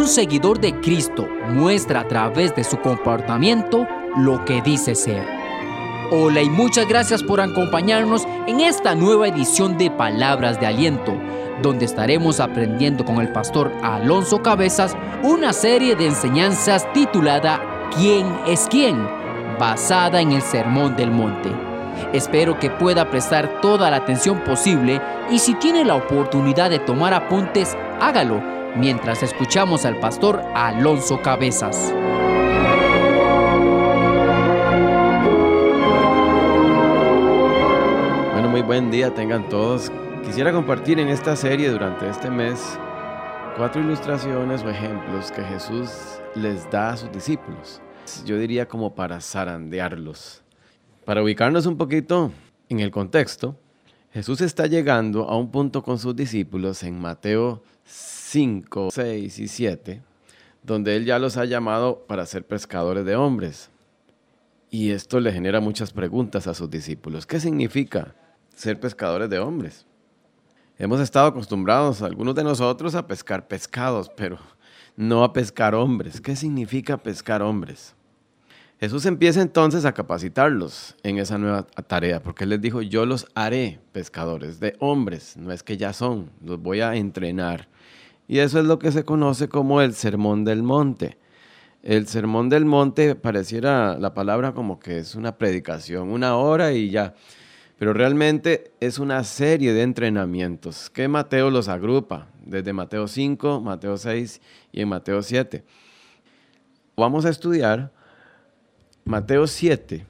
Un seguidor de Cristo muestra a través de su comportamiento lo que dice ser. Hola y muchas gracias por acompañarnos en esta nueva edición de Palabras de Aliento, donde estaremos aprendiendo con el pastor Alonso Cabezas una serie de enseñanzas titulada ¿Quién es quién? basada en el Sermón del Monte. Espero que pueda prestar toda la atención posible y si tiene la oportunidad de tomar apuntes, hágalo mientras escuchamos al pastor Alonso Cabezas. Bueno, muy buen día tengan todos. Quisiera compartir en esta serie durante este mes cuatro ilustraciones o ejemplos que Jesús les da a sus discípulos. Yo diría como para zarandearlos. Para ubicarnos un poquito en el contexto, Jesús está llegando a un punto con sus discípulos en Mateo 5, 6 y 7, donde Él ya los ha llamado para ser pescadores de hombres. Y esto le genera muchas preguntas a sus discípulos. ¿Qué significa ser pescadores de hombres? Hemos estado acostumbrados, algunos de nosotros, a pescar pescados, pero no a pescar hombres. ¿Qué significa pescar hombres? Jesús empieza entonces a capacitarlos en esa nueva tarea, porque Él les dijo, yo los haré pescadores de hombres, no es que ya son, los voy a entrenar. Y eso es lo que se conoce como el Sermón del Monte. El Sermón del Monte pareciera la palabra como que es una predicación, una hora y ya, pero realmente es una serie de entrenamientos que Mateo los agrupa, desde Mateo 5, Mateo 6 y en Mateo 7. Vamos a estudiar Mateo 7,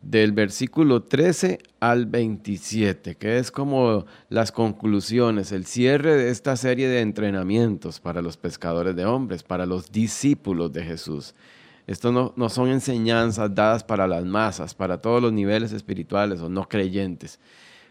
del versículo 13 al 27, que es como las conclusiones, el cierre de esta serie de entrenamientos para los pescadores de hombres, para los discípulos de Jesús. Esto no, no son enseñanzas dadas para las masas, para todos los niveles espirituales o no creyentes.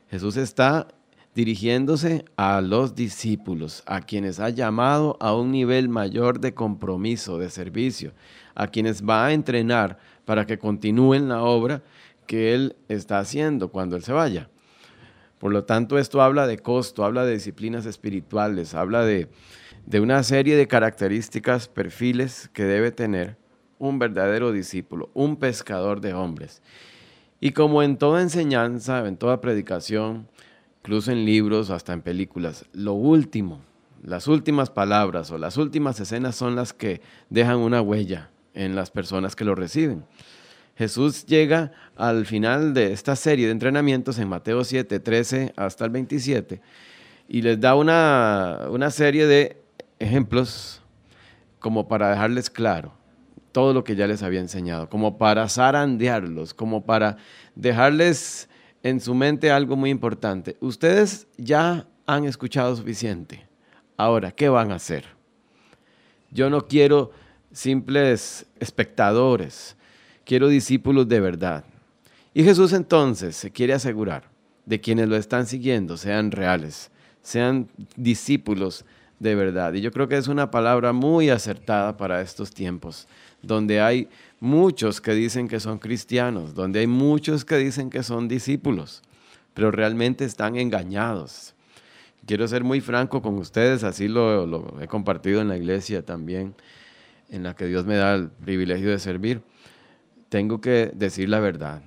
Jesús está dirigiéndose a los discípulos, a quienes ha llamado a un nivel mayor de compromiso, de servicio, a quienes va a entrenar para que continúen la obra que Él está haciendo cuando Él se vaya. Por lo tanto, esto habla de costo, habla de disciplinas espirituales, habla de, de una serie de características, perfiles que debe tener un verdadero discípulo, un pescador de hombres. Y como en toda enseñanza, en toda predicación, incluso en libros hasta en películas, lo último, las últimas palabras o las últimas escenas son las que dejan una huella, en las personas que lo reciben. Jesús llega al final de esta serie de entrenamientos en Mateo 7, 13 hasta el 27 y les da una, una serie de ejemplos como para dejarles claro todo lo que ya les había enseñado, como para zarandearlos, como para dejarles en su mente algo muy importante. Ustedes ya han escuchado suficiente. Ahora, ¿qué van a hacer? Yo no quiero simples espectadores, quiero discípulos de verdad. Y Jesús entonces se quiere asegurar de quienes lo están siguiendo sean reales, sean discípulos de verdad. Y yo creo que es una palabra muy acertada para estos tiempos, donde hay muchos que dicen que son cristianos, donde hay muchos que dicen que son discípulos, pero realmente están engañados. Quiero ser muy franco con ustedes, así lo, lo he compartido en la iglesia también en la que Dios me da el privilegio de servir, tengo que decir la verdad.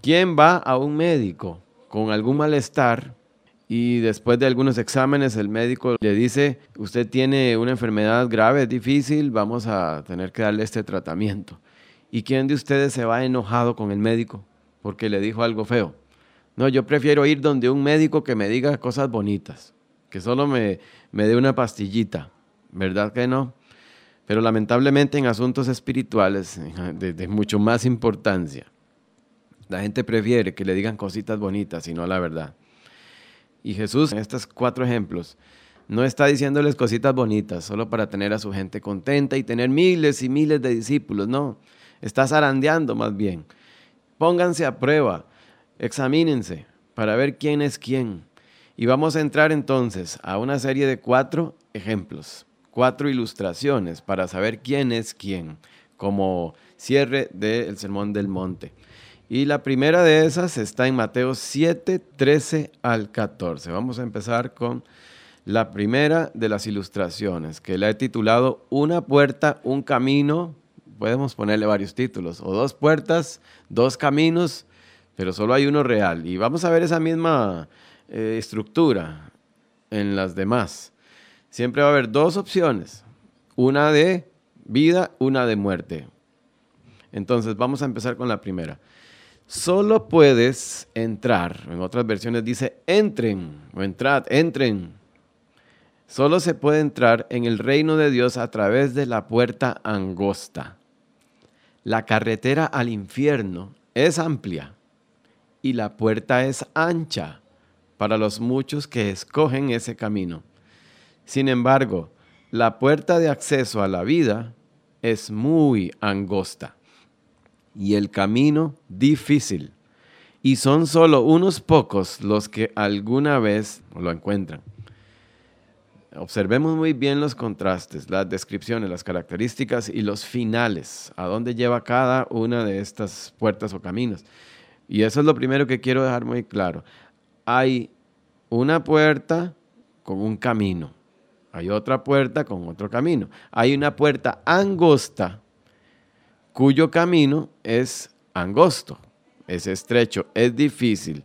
¿Quién va a un médico con algún malestar y después de algunos exámenes el médico le dice, usted tiene una enfermedad grave, difícil, vamos a tener que darle este tratamiento? ¿Y quién de ustedes se va enojado con el médico porque le dijo algo feo? No, yo prefiero ir donde un médico que me diga cosas bonitas, que solo me, me dé una pastillita, ¿verdad que no? Pero lamentablemente en asuntos espirituales de, mucho más importancia, la gente prefiere que le digan cositas bonitas y no la verdad. Y Jesús en estos cuatro ejemplos no está diciéndoles cositas bonitas solo para tener a su gente contenta y tener miles y miles de discípulos, no, está zarandeando más bien. Pónganse a prueba, examínense para ver quién es quién. Y vamos a entrar entonces a una serie de cuatro ejemplos cuatro ilustraciones para saber quién es quién, como cierre del Sermón del Monte. Y la primera de esas está en Mateo 7, 13 al 14. Vamos a empezar con la primera de las ilustraciones, que la he titulado Una puerta, un camino, podemos ponerle varios títulos, o dos puertas, dos caminos, pero solo hay uno real. Y vamos a ver esa misma eh, estructura en las demás. Siempre va a haber dos opciones, una de vida, una de muerte. Entonces vamos a empezar con la primera. Solo puedes entrar, en otras versiones dice entren o entrad, entren. Solo se puede entrar en el reino de Dios a través de la puerta angosta. La carretera al infierno es amplia y la puerta es ancha para los muchos que escogen ese camino. Sin embargo, la puerta de acceso a la vida es muy angosta y el camino difícil. Y son solo unos pocos los que alguna vez lo encuentran. Observemos muy bien los contrastes, las descripciones, las características y los finales, a dónde lleva cada una de estas puertas o caminos. Y eso es lo primero que quiero dejar muy claro. Hay una puerta con un camino, hay otra puerta con otro camino, hay una puerta angosta cuyo camino es angosto, es estrecho, es difícil.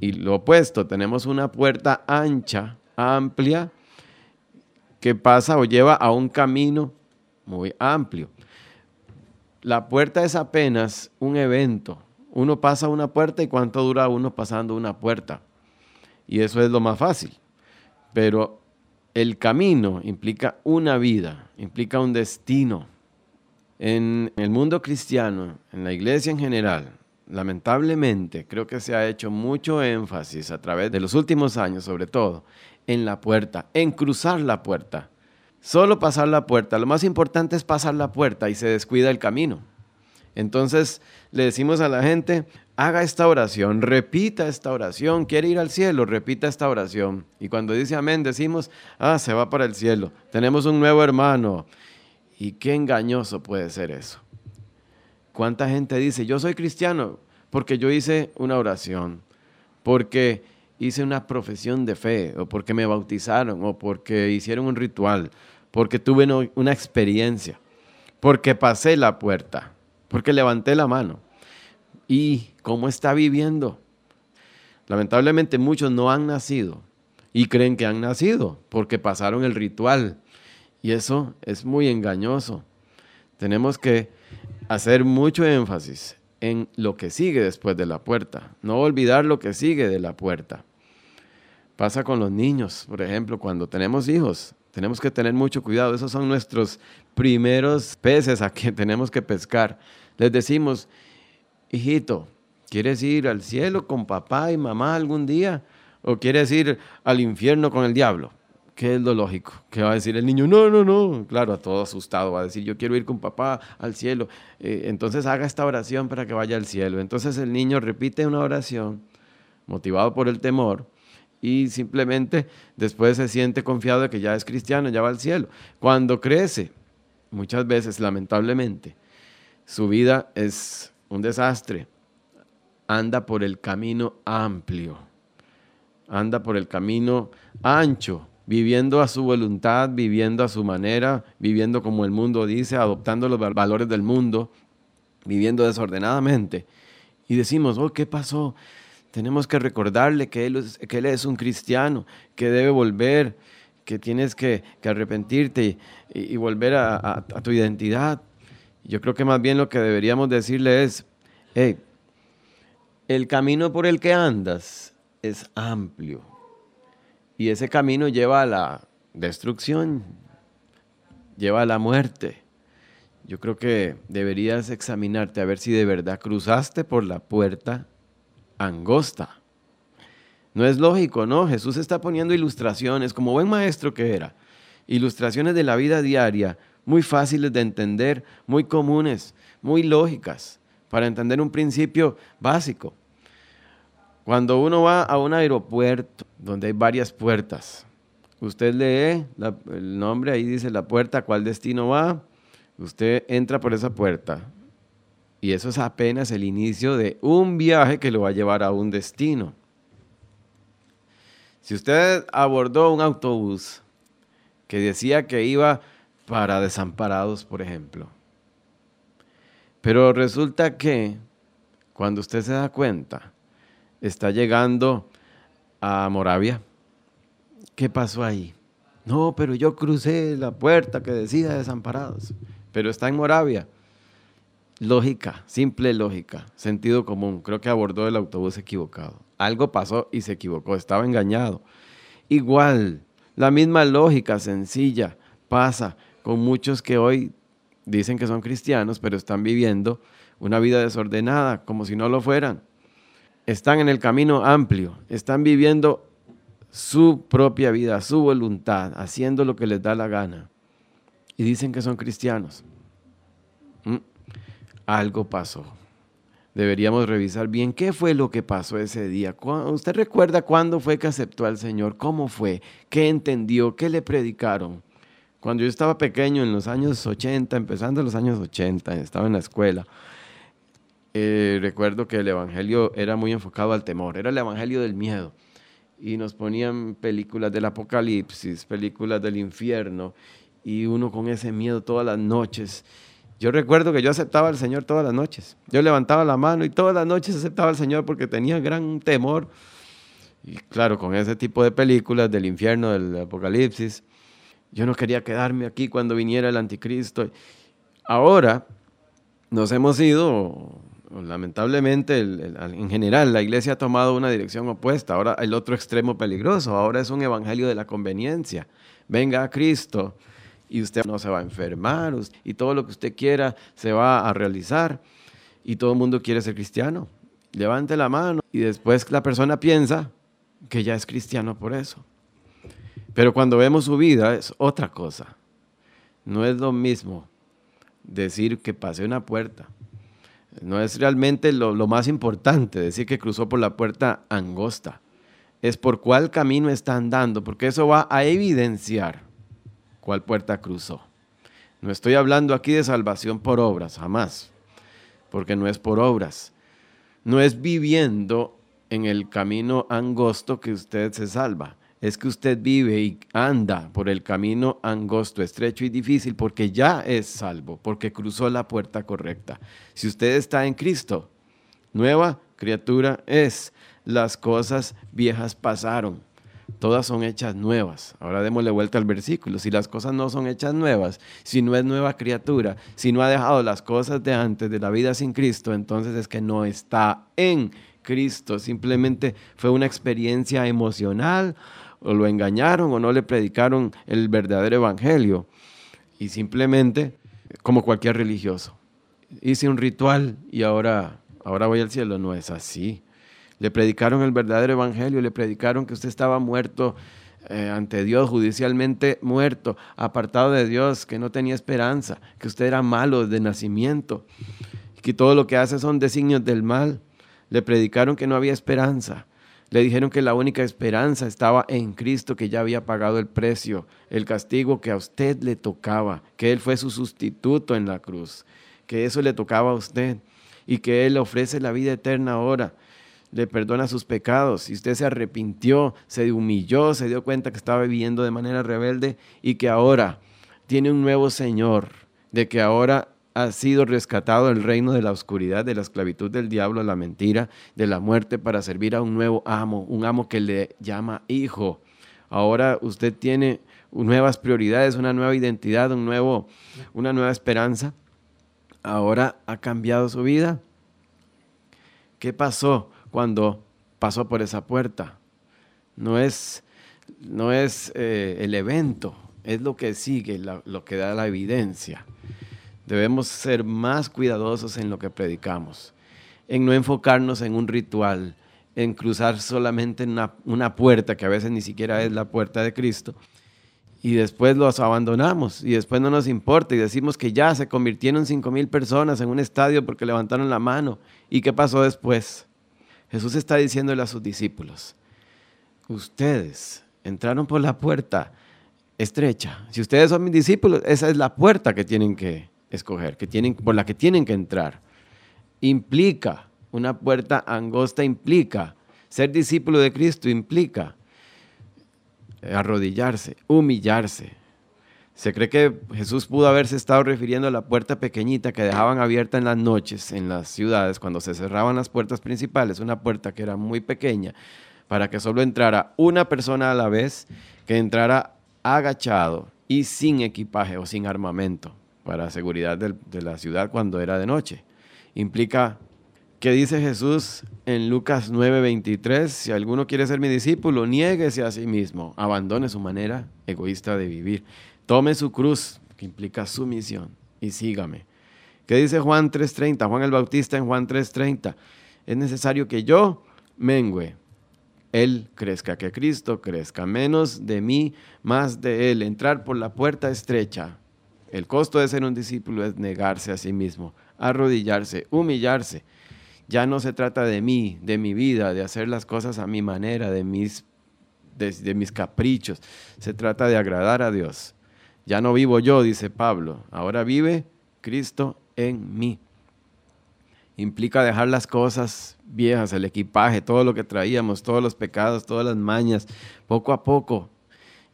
Y lo opuesto, tenemos una puerta ancha, amplia, que pasa o lleva a un camino muy amplio. La puerta es apenas un evento. Uno pasa una puerta y cuánto dura uno pasando una puerta. Y eso es lo más fácil. Pero el camino implica una vida, implica un destino en el mundo cristiano, en la iglesia en general, lamentablemente creo que se ha hecho mucho énfasis a través de los últimos años, sobre todo, en la puerta, en cruzar la puerta. Solo pasar la puerta. Lo más importante es pasar la puerta y se descuida el camino. Entonces le decimos a la gente, haga esta oración, repita esta oración, quiere ir al cielo, repita esta oración. Y cuando dice amén, decimos, ah, se va para el cielo, tenemos un nuevo hermano, y qué engañoso puede ser eso. ¿Cuánta gente dice, yo soy cristiano porque yo hice una oración, porque hice una profesión de fe, o porque me bautizaron, o porque hicieron un ritual, porque tuve una experiencia, porque pasé la puerta, porque levanté la mano? ¿Y cómo está viviendo? Lamentablemente muchos no han nacido y creen que han nacido porque pasaron el ritual, y eso es muy engañoso. Tenemos que hacer mucho énfasis en lo que sigue después de la puerta. No olvidar lo que sigue de la puerta. Pasa con los niños, por ejemplo, cuando tenemos hijos. Tenemos que tener mucho cuidado. Esos son nuestros primeros peces a que tenemos que pescar. Les decimos, hijito, ¿quieres ir al cielo con papá y mamá algún día? ¿O quieres ir al infierno con el diablo? ¿Qué es lo lógico? ¿Qué va a decir el niño? No, no, no. Claro, todo asustado va a decir, yo quiero ir con papá al cielo. Eh, entonces haga esta oración para que vaya al cielo. Entonces el niño repite una oración motivado por el temor y simplemente después se siente confiado de que ya es cristiano, ya va al cielo. Cuando crece, muchas veces, lamentablemente, su vida es un desastre. Anda por el camino amplio, anda por el camino ancho viviendo a su voluntad, viviendo a su manera, viviendo como el mundo dice, adoptando los valores del mundo, viviendo desordenadamente. Y decimos, oh, ¿qué pasó? Tenemos que recordarle que él, es, que él es un cristiano, que debe volver, que tienes que, arrepentirte y, volver a, a, tu identidad. Yo creo que más bien lo que deberíamos decirle es, hey, el camino por el que andas es amplio, y ese camino lleva a la destrucción, lleva a la muerte. Yo creo que deberías examinarte a ver si de verdad cruzaste por la puerta angosta. No es lógico, ¿no? Jesús está poniendo ilustraciones, como buen maestro que era, ilustraciones de la vida diaria, muy fáciles de entender, muy comunes, muy lógicas, para entender un principio básico. Cuando uno va a un aeropuerto donde hay varias puertas, usted lee el nombre, ahí dice la puerta, cuál destino va, usted entra por esa puerta. Y eso es apenas el inicio de un viaje que lo va a llevar a un destino. Si usted abordó un autobús que decía que iba para desamparados, por ejemplo, pero resulta que cuando usted se da cuenta, está llegando a Moravia, ¿qué pasó ahí? No, pero yo crucé la puerta que decía desamparados, pero está en Moravia. Lógica, simple lógica, sentido común. Creo que abordó el autobús equivocado. Algo pasó y se equivocó, estaba engañado. Igual, la misma lógica sencilla pasa con muchos que hoy dicen que son cristianos, pero están viviendo una vida desordenada, como si no lo fueran. Están en el camino amplio, están viviendo su propia vida, su voluntad, haciendo lo que les da la gana. Y dicen que son cristianos. Mm, algo pasó. Deberíamos revisar bien qué fue lo que pasó ese día. ¿Usted recuerda cuándo fue que aceptó al Señor? ¿Cómo fue? ¿Qué entendió? ¿Qué le predicaron? Cuando yo estaba pequeño, en los años 80, empezando los años 80, estaba en la escuela, eh, recuerdo que el Evangelio era muy enfocado al temor, era el Evangelio del miedo y nos ponían películas del apocalipsis, películas del infierno, y uno con ese miedo todas las noches. Yo recuerdo que yo aceptaba al Señor todas las noches. Yo levantaba la mano y todas las noches aceptaba al Señor porque tenía gran temor. Y claro, con ese tipo de películas del infierno, del apocalipsis, yo no quería quedarme aquí cuando viniera el anticristo. Ahora nos hemos ido lamentablemente, en general, la iglesia ha tomado una dirección opuesta. Ahora el otro extremo peligroso, ahora es un evangelio de la conveniencia. Venga a Cristo y usted no se va a enfermar y todo lo que usted quiera se va a realizar y todo el mundo quiere ser cristiano. Levante la mano y después la persona piensa que ya es cristiano por eso. Pero cuando vemos su vida es otra cosa. No es lo mismo decir que pase una puerta no es realmente lo, más importante decir que cruzó por la puerta angosta. Es por cuál camino está andando, porque eso va a evidenciar cuál puerta cruzó. No estoy hablando aquí de salvación por obras, jamás, porque no es por obras. No es viviendo en el camino angosto que usted se salva es que usted vive y anda por el camino angosto, estrecho y difícil porque ya es salvo, porque cruzó la puerta correcta. Si usted está en Cristo, nueva criatura es. Las cosas viejas pasaron. Todas son hechas nuevas. Ahora démosle vuelta al versículo. Si las cosas no son hechas nuevas, si no es nueva criatura, si no ha dejado las cosas de antes de la vida sin Cristo, entonces es que no está en Cristo. Simplemente fue una experiencia emocional o lo engañaron o no le predicaron el verdadero evangelio. Y simplemente, como cualquier religioso, hice un ritual y ahora, ahora voy al cielo. No es así. Le predicaron el verdadero evangelio, le predicaron que usted estaba muerto eh, ante Dios, judicialmente muerto, apartado de Dios, que no tenía esperanza, que usted era malo de nacimiento, que todo lo que hace son designios del mal. Le predicaron que no había esperanza, le dijeron que la única esperanza estaba en Cristo, que ya había pagado el precio, el castigo que a usted le tocaba, que Él fue su sustituto en la cruz, que eso le tocaba a usted y que Él le ofrece la vida eterna ahora. Le perdona sus pecados. Y usted se arrepintió, se humilló, se dio cuenta que estaba viviendo de manera rebelde y que ahora tiene un nuevo Señor, de que ahora ha sido rescatado del reino de la oscuridad, de la esclavitud del diablo, la mentira, de la muerte, para servir a un nuevo amo, un amo que le llama hijo. Ahora usted tiene nuevas prioridades, una nueva identidad, un nuevo, una nueva esperanza. Ahora ha cambiado su vida. ¿Qué pasó cuando pasó por esa puerta? No es, no es eh, el evento, es lo que sigue, lo que da la evidencia. Debemos ser más cuidadosos en lo que predicamos, en no enfocarnos en un ritual, en cruzar solamente una, una puerta que a veces ni siquiera es la puerta de Cristo, y después los abandonamos y después no nos importa y decimos que ya se convirtieron cinco mil personas en un estadio porque levantaron la mano. ¿Y qué pasó después? Jesús está diciéndole a sus discípulos, ustedes entraron por la puerta estrecha. Si ustedes son mis discípulos, esa es la puerta que tienen que, escoger, que tienen, por la que tienen que entrar. Implica, una puerta angosta implica, ser discípulo de Cristo implica arrodillarse, humillarse. Se cree que Jesús pudo haberse estado refiriendo a la puerta pequeñita que dejaban abierta en las noches en las ciudades cuando se cerraban las puertas principales, una puerta que era muy pequeña para que solo entrara una persona a la vez, que entrara agachado y sin equipaje o sin armamento para seguridad de, la ciudad cuando era de noche. Implica que dice Jesús en Lucas 9:23, si alguno quiere ser mi discípulo, niéguese a sí mismo, abandone su manera egoísta de vivir. Tome su cruz, que implica su misión, y sígame. ¿Qué dice Juan 3.30? Juan el Bautista en Juan 3.30. Es necesario que yo mengüe, Él crezca, que Cristo crezca. Menos de mí, más de Él. Entrar por la puerta estrecha. El costo de ser un discípulo es negarse a sí mismo, arrodillarse, humillarse. Ya no se trata de mí, de mi vida, de hacer las cosas a mi manera, de mis, de mis caprichos. Se trata de agradar a Dios ya no vivo yo, dice Pablo, ahora vive Cristo en mí. Implica dejar las cosas viejas, el equipaje, todo lo que traíamos, todos los pecados, todas las mañas, poco a poco,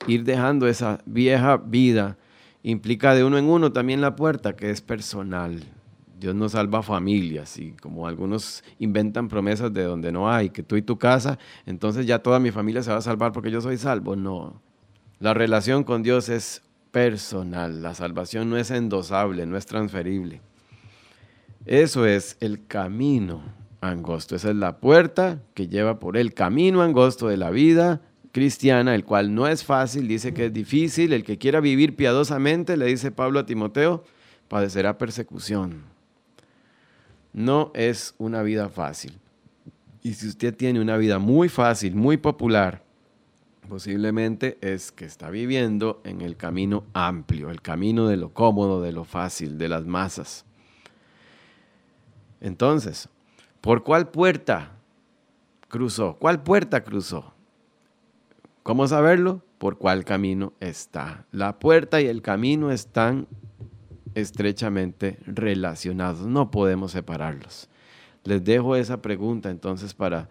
ir dejando esa vieja vida. Implica de uno en uno también la puerta, que es personal. Dios no salva familias y como algunos inventan promesas de donde no hay, que tú y tu casa, entonces ya toda mi familia se va a salvar porque yo soy salvo. No. La relación con Dios es personal. La salvación no es endosable, no es transferible. Eso es el camino angosto. Esa es la puerta que lleva por el camino angosto de la vida cristiana, el cual no es fácil, dice que es difícil. El que quiera vivir piadosamente, le dice Pablo a Timoteo, padecerá persecución. No es una vida fácil. Y si usted tiene una vida muy fácil, muy popular, posiblemente es que está viviendo en el camino amplio, el camino de lo cómodo, de lo fácil, de las masas. Entonces, ¿por cuál puerta cruzó? ¿Cuál puerta cruzó? ¿Cómo saberlo? Por cuál camino está. La puerta y el camino están estrechamente relacionados, no podemos separarlos. Les dejo esa pregunta entonces para,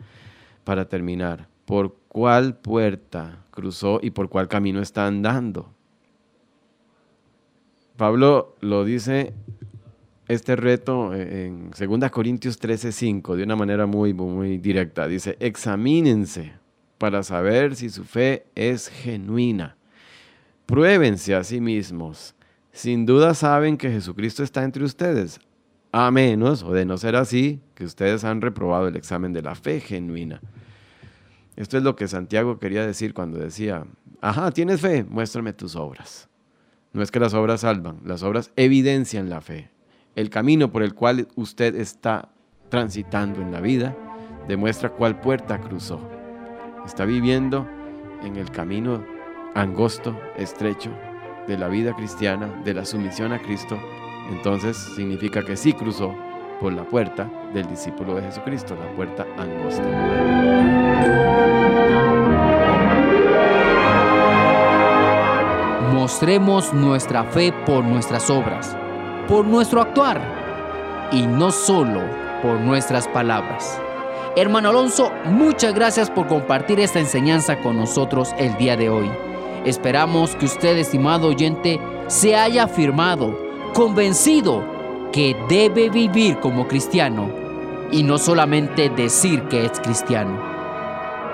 para terminar por cuál puerta cruzó y por cuál camino está andando. Pablo lo dice este reto en 2 Corintios 13:5 de una manera muy, muy directa. Dice, examínense para saber si su fe es genuina. Pruébense a sí mismos. Sin duda saben que Jesucristo está entre ustedes, a menos, o de no ser así, que ustedes han reprobado el examen de la fe genuina. Esto es lo que Santiago quería decir cuando decía, ajá, tienes fe, muéstrame tus obras. No es que las obras salvan, las obras evidencian la fe. El camino por el cual usted está transitando en la vida demuestra cuál puerta cruzó. Está viviendo en el camino angosto, estrecho de la vida cristiana, de la sumisión a Cristo. Entonces significa que sí cruzó por la puerta del discípulo de Jesucristo, la puerta angosta. Mostremos nuestra fe por nuestras obras, por nuestro actuar y no solo por nuestras palabras. Hermano Alonso, muchas gracias por compartir esta enseñanza con nosotros el día de hoy. Esperamos que usted, estimado oyente, se haya afirmado, convencido que debe vivir como cristiano y no solamente decir que es cristiano.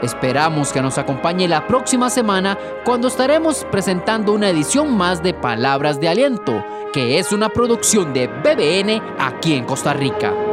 Esperamos que nos acompañe la próxima semana cuando estaremos presentando una edición más de Palabras de Aliento, que es una producción de BBN aquí en Costa Rica.